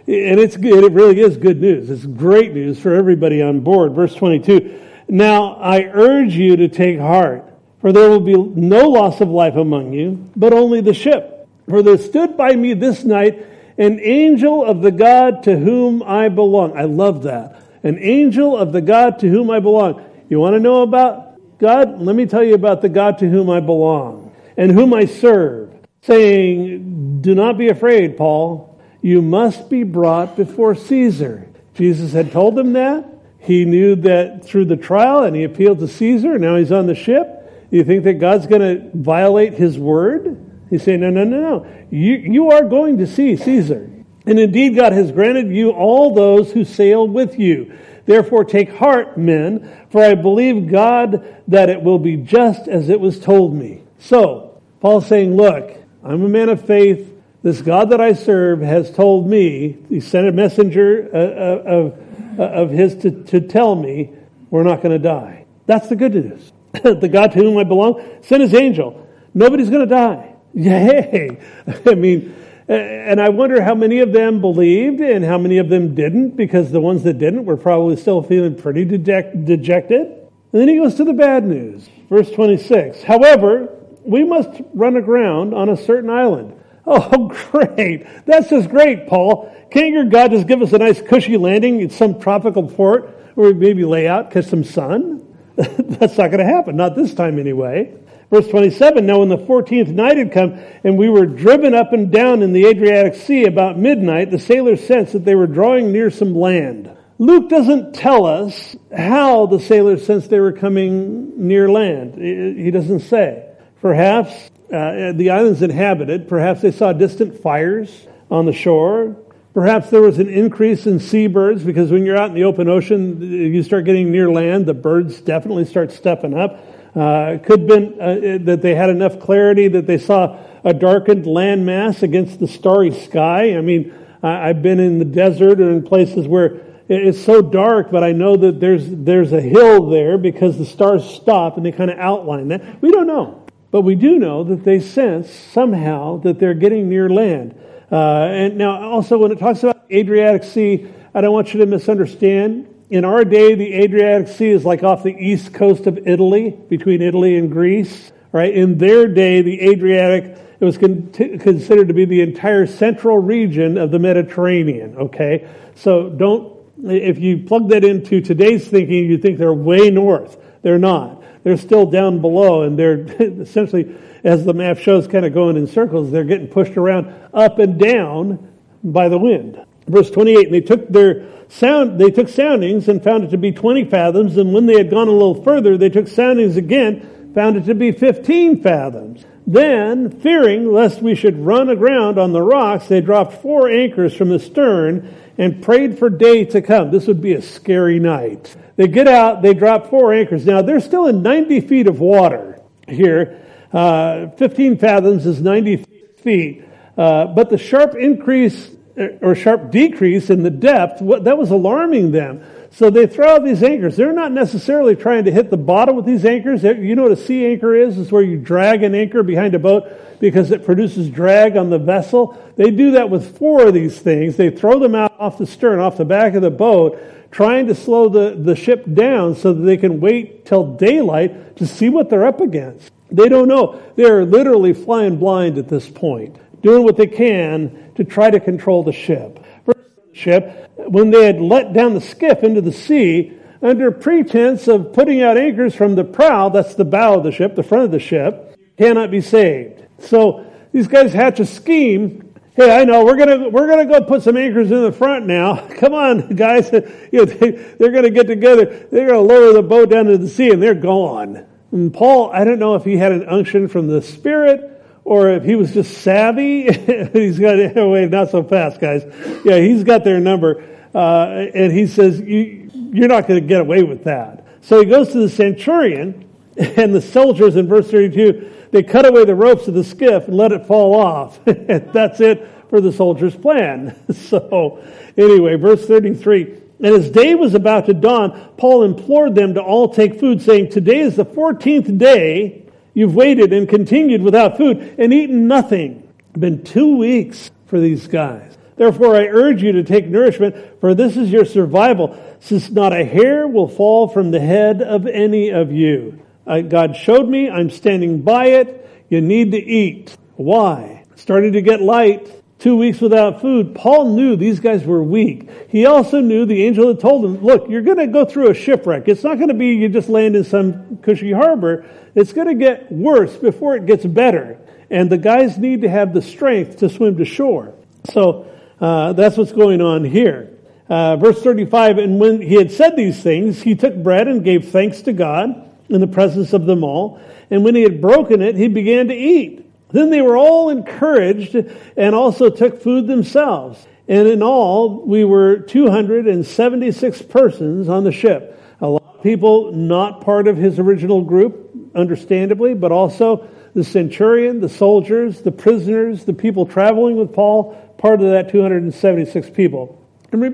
and it's good. It really is good news. It's great news for everybody on board. Verse 22. Now I urge you to take heart, for there will be no loss of life among you, but only the ship. For there stood by me this night an angel of the God to whom I belong. I love that an angel of the God to whom I belong. You want to know about God? Let me tell you about the God to whom I belong and whom I serve, saying, Do not be afraid, Paul. You must be brought before Caesar. Jesus had told them that. He knew that through the trial, and he appealed to Caesar. Now he's on the ship. Do you think that God's going to violate his word? He's saying, No, no, no, no. You, you are going to see Caesar. And indeed, God has granted you all those who sail with you. Therefore, take heart, men, for I believe God that it will be just as it was told me. So, Paul's saying, Look, I'm a man of faith. This God that I serve has told me, he sent a messenger uh, uh, of, uh, of his to, to tell me we're not going to die. That's the good news. the God to whom I belong sent his angel. Nobody's going to die. Yay! I mean, and I wonder how many of them believed and how many of them didn't, because the ones that didn't were probably still feeling pretty dejected. And then he goes to the bad news. Verse 26. However, we must run aground on a certain island. Oh, great. That's just great, Paul. Can't your God just give us a nice cushy landing in some tropical port where we maybe lay out, catch some sun? That's not going to happen. Not this time anyway. Verse 27, now when the 14th night had come and we were driven up and down in the Adriatic Sea about midnight, the sailors sensed that they were drawing near some land. Luke doesn't tell us how the sailors sensed they were coming near land. He doesn't say. Perhaps uh, the island's inhabited. Perhaps they saw distant fires on the shore. Perhaps there was an increase in seabirds because when you're out in the open ocean, you start getting near land, the birds definitely start stepping up. Uh, it could have been uh, that they had enough clarity that they saw a darkened landmass against the starry sky. I mean, I, I've been in the desert or in places where it's so dark, but I know that there's there's a hill there because the stars stop and they kind of outline that. We don't know, but we do know that they sense somehow that they're getting near land. Uh, and now, also, when it talks about Adriatic Sea, I don't want you to misunderstand. In our day, the Adriatic Sea is like off the east coast of Italy, between Italy and Greece. Right? In their day, the Adriatic it was con- considered to be the entire central region of the Mediterranean. Okay, so don't if you plug that into today's thinking, you think they're way north. They're not. They're still down below, and they're essentially, as the map shows, kind of going in circles. They're getting pushed around up and down by the wind. Verse 28, and they took their sound, they took soundings and found it to be 20 fathoms, and when they had gone a little further, they took soundings again, found it to be 15 fathoms. Then, fearing lest we should run aground on the rocks, they dropped four anchors from the stern and prayed for day to come. This would be a scary night. They get out, they drop four anchors. Now, they're still in 90 feet of water here. Uh, 15 fathoms is 90 feet. Uh, but the sharp increase or sharp decrease in the depth, that was alarming them. So they throw out these anchors. They're not necessarily trying to hit the bottom with these anchors. You know what a sea anchor is? It's where you drag an anchor behind a boat because it produces drag on the vessel. They do that with four of these things. They throw them out off the stern, off the back of the boat, trying to slow the, the ship down so that they can wait till daylight to see what they're up against. They don't know. They're literally flying blind at this point, doing what they can to try to control the ship. First, ship, when they had let down the skiff into the sea, under pretense of putting out anchors from the prow, that's the bow of the ship, the front of the ship, cannot be saved. So these guys hatch a scheme Hey, I know we're gonna we're gonna go put some anchors in the front now. Come on, guys. You know, they, they're gonna get together. They're gonna lower the boat down to the sea, and they're gone. And Paul, I don't know if he had an unction from the Spirit or if he was just savvy. he's got wait, not so fast, guys. Yeah, he's got their number, uh, and he says you, you're not going to get away with that. So he goes to the centurion and the soldiers in verse 32 they cut away the ropes of the skiff and let it fall off. That's it for the soldier's plan. So, anyway, verse 33. And as day was about to dawn, Paul implored them to all take food, saying, Today is the 14th day you've waited and continued without food and eaten nothing. It's been two weeks for these guys. Therefore, I urge you to take nourishment, for this is your survival, since not a hair will fall from the head of any of you. Uh, God showed me. I'm standing by it. You need to eat. Why? Starting to get light. Two weeks without food. Paul knew these guys were weak. He also knew the angel had told him, look, you're going to go through a shipwreck. It's not going to be you just land in some cushy harbor. It's going to get worse before it gets better. And the guys need to have the strength to swim to shore. So uh, that's what's going on here. Uh, verse 35, and when he had said these things, he took bread and gave thanks to God in the presence of them all. And when he had broken it, he began to eat. Then they were all encouraged and also took food themselves. And in all, we were 276 persons on the ship. A lot of people not part of his original group, understandably, but also the centurion, the soldiers, the prisoners, the people traveling with Paul, part of that 276 people. And,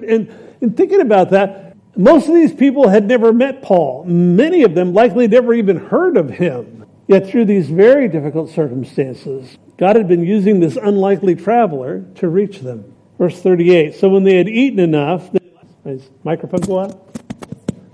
in thinking about that, most of these people had never met Paul. Many of them likely never even heard of him. Yet through these very difficult circumstances, God had been using this unlikely traveler to reach them. Verse 38. So when they had eaten enough, is microphone go on?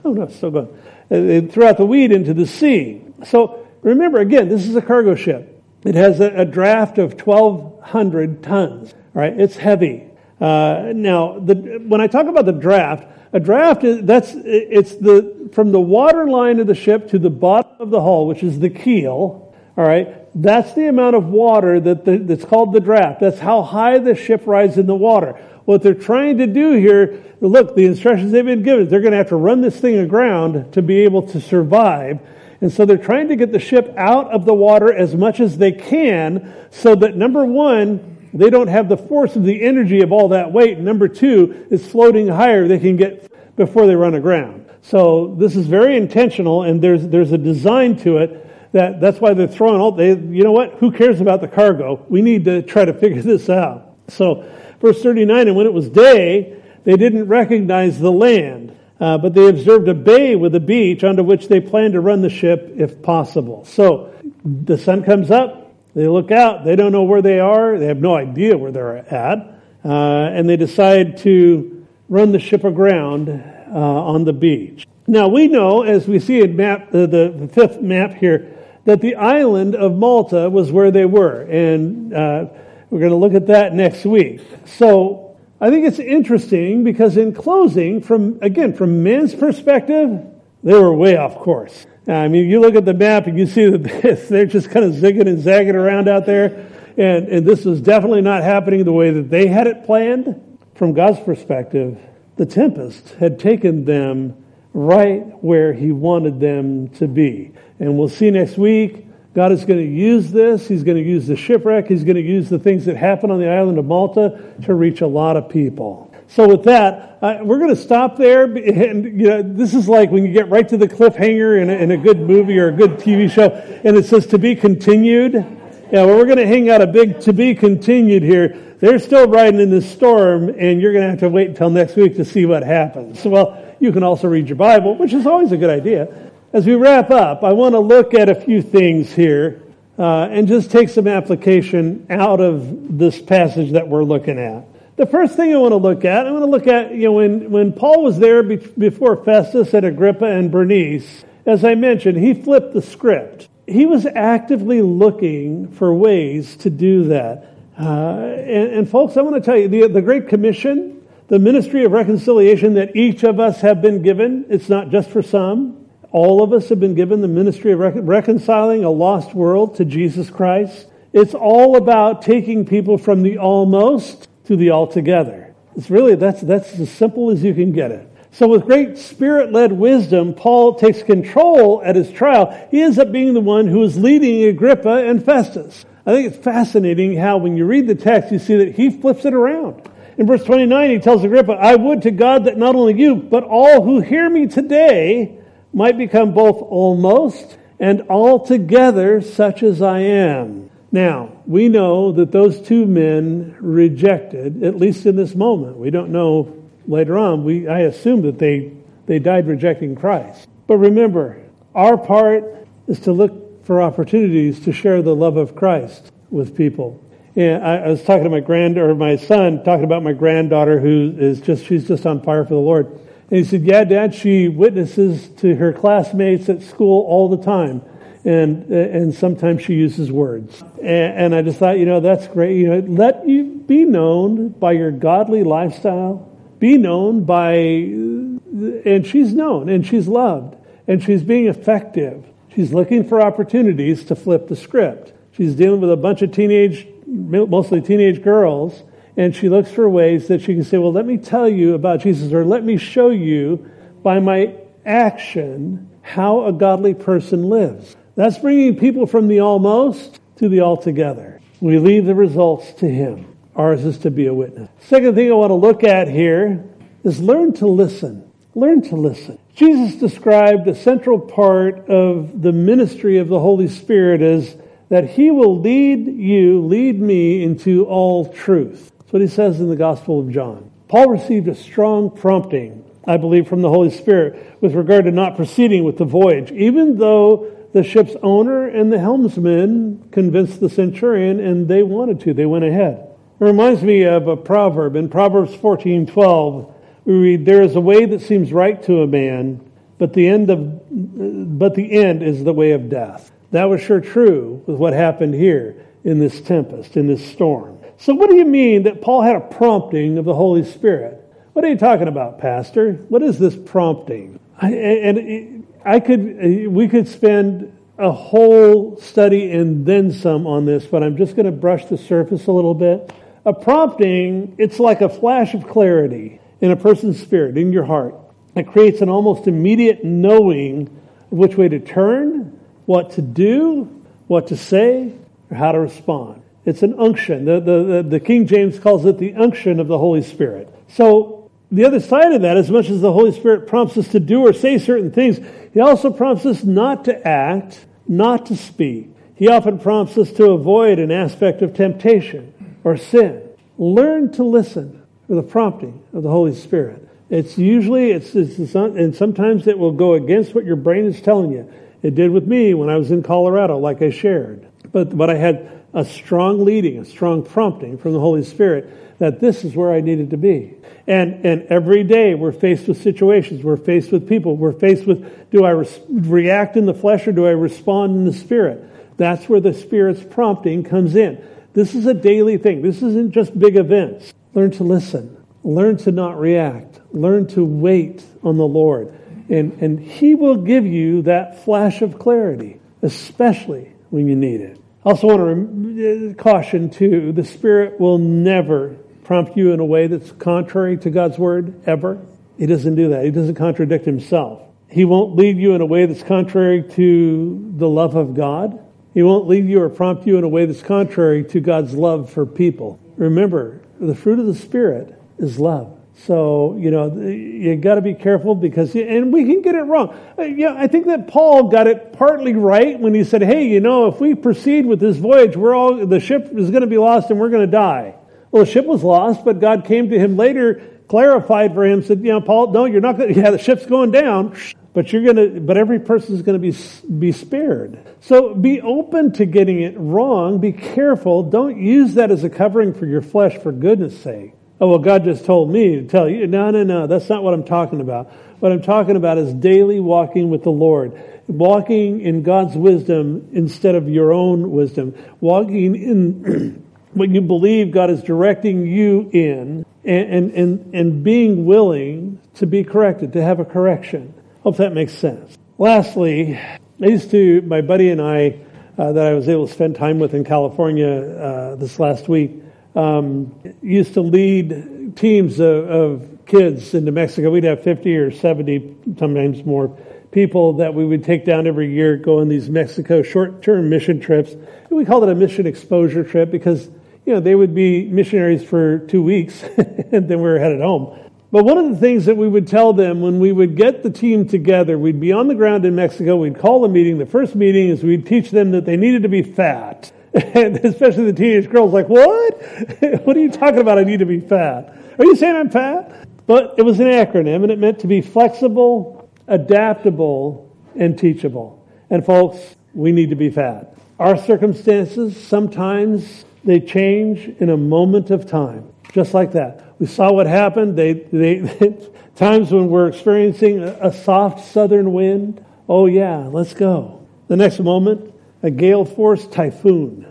Oh no, still going. They threw out the weed into the sea. So remember again, this is a cargo ship. It has a, a draft of 1,200 tons. All right, it's heavy. Uh, now, the, when I talk about the draft, a draft is that's it's the from the water line of the ship to the bottom of the hull, which is the keel. All right, that's the amount of water that the, that's called the draft. That's how high the ship rises in the water. What they're trying to do here, look, the instructions they've been given, they're going to have to run this thing aground to be able to survive. And so they're trying to get the ship out of the water as much as they can so that number one, they don't have the force of the energy of all that weight. Number two, it's floating higher they can get before they run aground. So this is very intentional, and there's there's a design to it that that's why they're throwing all. They, you know what? Who cares about the cargo? We need to try to figure this out. So, verse 39, and when it was day, they didn't recognize the land, uh, but they observed a bay with a beach onto which they planned to run the ship if possible. So the sun comes up, they look out, they don't know where they are, they have no idea where they're at, uh, and they decide to run the ship aground uh, on the beach. Now, we know, as we see in map, the, the fifth map here, that the island of Malta was where they were, and uh, we're going to look at that next week. So, I think it's interesting because in closing, from again, from men's perspective, they were way off course. I mean, you look at the map and you see that they're just kind of zigging and zagging around out there. And, and this is definitely not happening the way that they had it planned. From God's perspective, the tempest had taken them right where He wanted them to be. And we'll see next week. God is going to use this. He's going to use the shipwreck. He's going to use the things that happen on the island of Malta to reach a lot of people. So with that, uh, we're going to stop there. And you know, this is like when you get right to the cliffhanger in a, in a good movie or a good TV show, and it says to be continued. Yeah, well, we're going to hang out a big to be continued here. They're still riding in this storm, and you're going to have to wait until next week to see what happens. Well, you can also read your Bible, which is always a good idea. As we wrap up, I want to look at a few things here uh, and just take some application out of this passage that we're looking at. The first thing I want to look at, I want to look at, you know, when, when Paul was there be- before Festus and Agrippa and Bernice, as I mentioned, he flipped the script. He was actively looking for ways to do that. Uh, and, and, folks, I want to tell you, the, the Great Commission, the ministry of reconciliation that each of us have been given, it's not just for some. All of us have been given the ministry of rec- reconciling a lost world to Jesus Christ. It's all about taking people from the almost to the altogether. It's really, that's, that's as simple as you can get it. So with great spirit-led wisdom, Paul takes control at his trial. He ends up being the one who is leading Agrippa and Festus. I think it's fascinating how when you read the text, you see that he flips it around. In verse 29, he tells Agrippa, I would to God that not only you, but all who hear me today might become both almost and altogether such as I am. Now, we know that those two men rejected, at least in this moment. We don't know later on. We, I assume that they, they died rejecting Christ. But remember, our part is to look for opportunities to share the love of Christ with people. And I, I was talking to my grand or my son, talking about my granddaughter who is just she's just on fire for the Lord. And he said, "Yeah, Dad, she witnesses to her classmates at school all the time." and and sometimes she uses words. And, and, I just thought, you know, that's great. You know, let you be known by your godly lifestyle. Be known by, and she's known, and she's loved, and she's being effective. She's looking for opportunities to flip the script. She's dealing with a bunch of teenage mostly teenage girls, and she looks for ways that she can say, Well, let me tell you about Jesus, or let me show you by my action how a godly person lives. That's bringing people from the almost to the altogether. We leave the results to Him. Ours is to be a witness. Second thing I want to look at here is learn to listen. Learn to listen. Jesus described a central part of the ministry of the Holy Spirit as that he will lead you, lead me into all truth. That's what he says in the Gospel of John. Paul received a strong prompting, I believe, from the Holy Spirit with regard to not proceeding with the voyage, even though the ship's owner and the helmsman convinced the centurion and they wanted to. They went ahead. It reminds me of a proverb. In Proverbs 14:12, we read, "There is a way that seems right to a man, but the end of but the end is the way of death." That was sure true with what happened here in this tempest, in this storm. So, what do you mean that Paul had a prompting of the Holy Spirit? What are you talking about, Pastor? What is this prompting? I, and I could, we could spend a whole study and then some on this, but I'm just going to brush the surface a little bit. A prompting, it's like a flash of clarity in a person's spirit, in your heart. It creates an almost immediate knowing of which way to turn, what to do, what to say, or how to respond. It's an unction. The, the, the, King James calls it the unction of the Holy Spirit. So, the other side of that, as much as the Holy Spirit prompts us to do or say certain things, He also prompts us not to act, not to speak. He often prompts us to avoid an aspect of temptation or sin. Learn to listen the prompting of the Holy Spirit. It's usually, it's, it's, it's not, and sometimes it will go against what your brain is telling you. It did with me when I was in Colorado, like I shared. But, but I had a strong leading, a strong prompting from the Holy Spirit that this is where I needed to be. And, and every day we're faced with situations, we're faced with people, we're faced with do I re- react in the flesh or do I respond in the spirit? That's where the Spirit's prompting comes in. This is a daily thing. This isn't just big events. Learn to listen. Learn to not react. Learn to wait on the Lord. And, and He will give you that flash of clarity, especially when you need it. I also want to uh, caution too, the Spirit will never prompt you in a way that's contrary to God's Word, ever. He doesn't do that. He doesn't contradict Himself. He won't lead you in a way that's contrary to the love of God. He won't lead you or prompt you in a way that's contrary to God's love for people. Remember, the fruit of the Spirit is love. So, you know, you got to be careful because, and we can get it wrong. Uh, yeah, I think that Paul got it partly right when he said, hey, you know, if we proceed with this voyage, we're all, the ship is going to be lost and we're going to die. Well, the ship was lost, but God came to him later, clarified for him, said, you know, Paul, no, you're not going to, yeah, the ship's going down, but you're going to, but every person is going to be, be spared. So be open to getting it wrong. Be careful. Don't use that as a covering for your flesh, for goodness sake. Oh, well, God just told me to tell you. No, no, no. That's not what I'm talking about. What I'm talking about is daily walking with the Lord. Walking in God's wisdom instead of your own wisdom. Walking in what you believe God is directing you in and, and, and, and being willing to be corrected, to have a correction. Hope that makes sense. Lastly, used to, my buddy and I, uh, that I was able to spend time with in California uh, this last week um, used to lead teams of, of kids into Mexico. We'd have 50 or 70, sometimes more people that we would take down every year, go on these Mexico short-term mission trips. And we called it a mission exposure trip because, you know, they would be missionaries for two weeks and then we were headed home. But one of the things that we would tell them when we would get the team together, we'd be on the ground in Mexico, we'd call a meeting. The first meeting is we'd teach them that they needed to be fat. And especially the teenage girls like, what? what are you talking about? I need to be fat. Are you saying I'm fat? But it was an acronym and it meant to be flexible, adaptable, and teachable. And folks, we need to be fat. Our circumstances, sometimes they change in a moment of time. Just like that. We saw what happened. They, they, times when we're experiencing a soft southern wind. Oh yeah, let's go. The next moment, a gale force typhoon.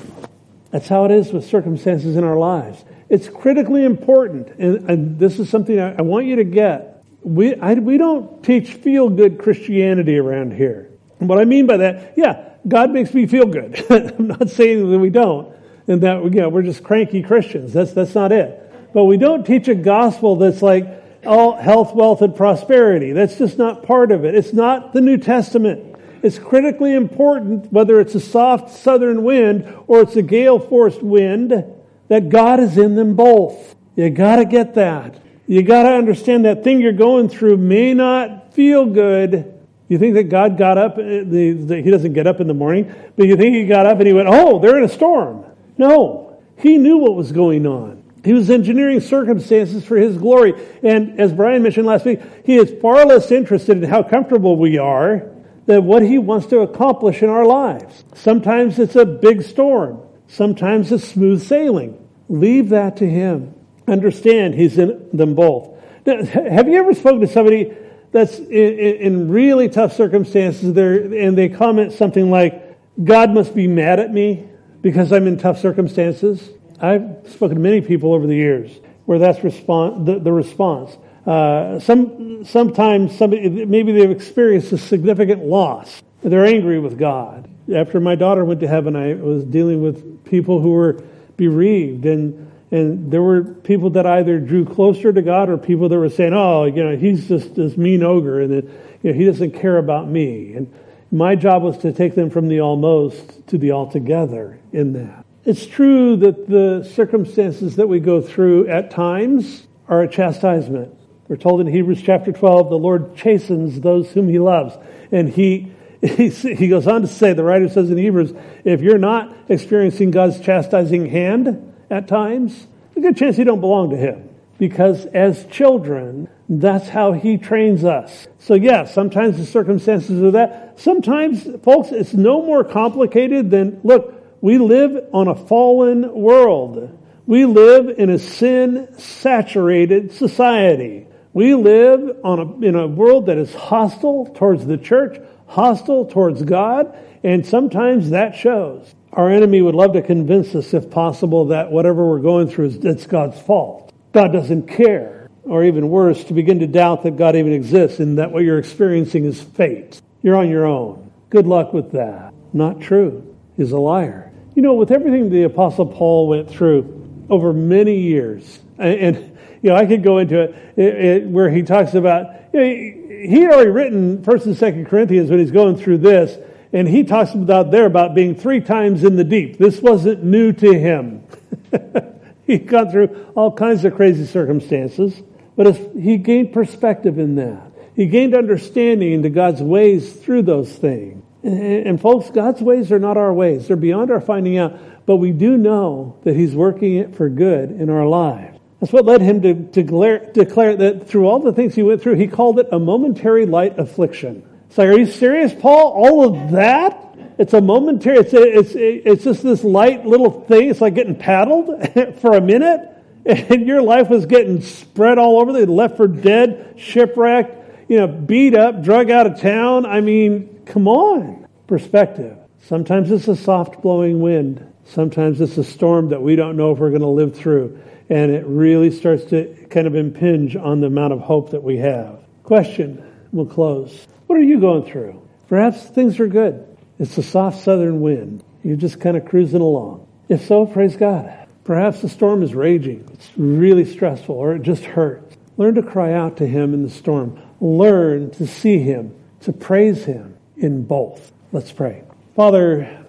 That's how it is with circumstances in our lives. It's critically important, and, and this is something I, I, want you to get. We, I, we don't teach feel good Christianity around here. And what I mean by that, yeah, God makes me feel good. I'm not saying that we don't, and that yeah, we're just cranky Christians. That's, that's not it. But we don't teach a gospel that's like all health, wealth, and prosperity. That's just not part of it. It's not the New Testament. It's critically important, whether it's a soft southern wind or it's a gale forced wind, that God is in them both. You gotta get that. You gotta understand that thing you're going through may not feel good. You think that God got up, eh, the, he doesn't get up in the morning, but you think he got up and he went, oh, they're in a storm. No. He knew what was going on. He was engineering circumstances for his glory. And as Brian mentioned last week, he is far less interested in how comfortable we are than what he wants to accomplish in our lives. Sometimes it's a big storm. Sometimes it's smooth sailing. Leave that to him. Understand he's in them both. Now, have you ever spoken to somebody that's in, in really tough circumstances there and they comment something like, God must be mad at me because I'm in tough circumstances? I've spoken to many people over the years where that's response, the, the response. Uh, some, sometimes somebody, maybe they've experienced a significant loss. They're angry with God. After my daughter went to heaven, I was dealing with people who were bereaved and, and there were people that either drew closer to God or people that were saying, oh, you know, he's just this mean ogre and that, you know, he doesn't care about me. And my job was to take them from the almost to the altogether in that. It's true that the circumstances that we go through at times are a chastisement. We're told in Hebrews chapter 12, the Lord chastens those whom he loves. And he, he, he goes on to say, the writer says in Hebrews, if you're not experiencing God's chastising hand at times, a good chance you don't belong to him. Because as children, that's how he trains us. So yes, sometimes the circumstances are that. Sometimes, folks, it's no more complicated than, look, we live on a fallen world. We live in a sin saturated society. We live a, in a world that is hostile towards the church, hostile towards God, and sometimes that shows. Our enemy would love to convince us, if possible, that whatever we're going through is it's God's fault. God doesn't care. Or even worse, to begin to doubt that God even exists and that what you're experiencing is fate. You're on your own. Good luck with that. Not true. He's a liar. You know, with everything the Apostle Paul went through over many years, and, and you know, I could go into it, it, it where he talks about, you know, he, he had already written First and Second Corinthians when he's going through this, and he talks about there about being three times in the deep. This wasn't new to him. He'd gone through all kinds of crazy circumstances, but he gained perspective in that. He gained understanding into God's ways through those things. And folks, God's ways are not our ways. They're beyond our finding out. But we do know that He's working it for good in our lives. That's what led him to, declare, declare that through all the things he went through, he called it a momentary light affliction. It's like, are you serious, Paul? All of that? It's a momentary, it's, a, it's, it's just this light little thing. It's like getting paddled for a minute. And your life was getting spread all over. They left for dead, shipwrecked, you know, beat up, drug out of town. I mean, Come on. Perspective. Sometimes it's a soft blowing wind. Sometimes it's a storm that we don't know if we're going to live through. And it really starts to kind of impinge on the amount of hope that we have. Question. We'll close. What are you going through? Perhaps things are good. It's a soft southern wind. You're just kind of cruising along. If so, praise God. Perhaps the storm is raging. It's really stressful or it just hurts. Learn to cry out to Him in the storm. Learn to see Him, to praise Him in both. Let's pray. Father,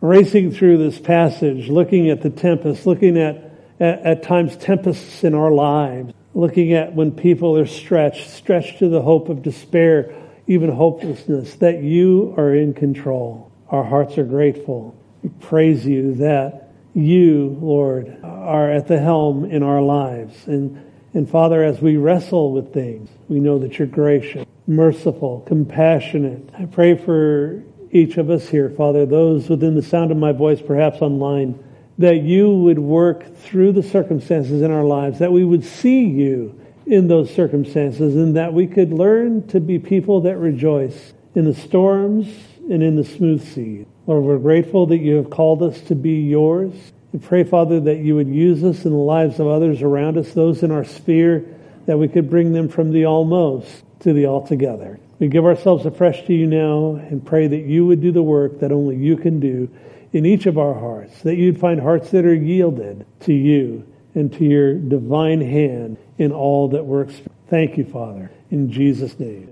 racing through this passage, looking at the tempest, looking at, at, at, times tempests in our lives, looking at when people are stretched, stretched to the hope of despair, even hopelessness, that you are in control. Our hearts are grateful. We praise you that you, Lord, are at the helm in our lives. And, and Father, as we wrestle with things, we know that you're gracious, merciful, compassionate. I pray for each of us here, Father, those within the sound of my voice, perhaps online, that you would work through the circumstances in our lives, that we would see you in those circumstances, and that we could learn to be people that rejoice in the storms and in the smooth seas. Lord, we're grateful that you have called us to be yours. We pray, Father, that you would use us in the lives of others around us, those in our sphere, that we could bring them from the almost to the altogether. We give ourselves afresh to you now and pray that you would do the work that only you can do in each of our hearts, that you'd find hearts that are yielded to you and to your divine hand in all that works. Thank you, Father, in Jesus' name.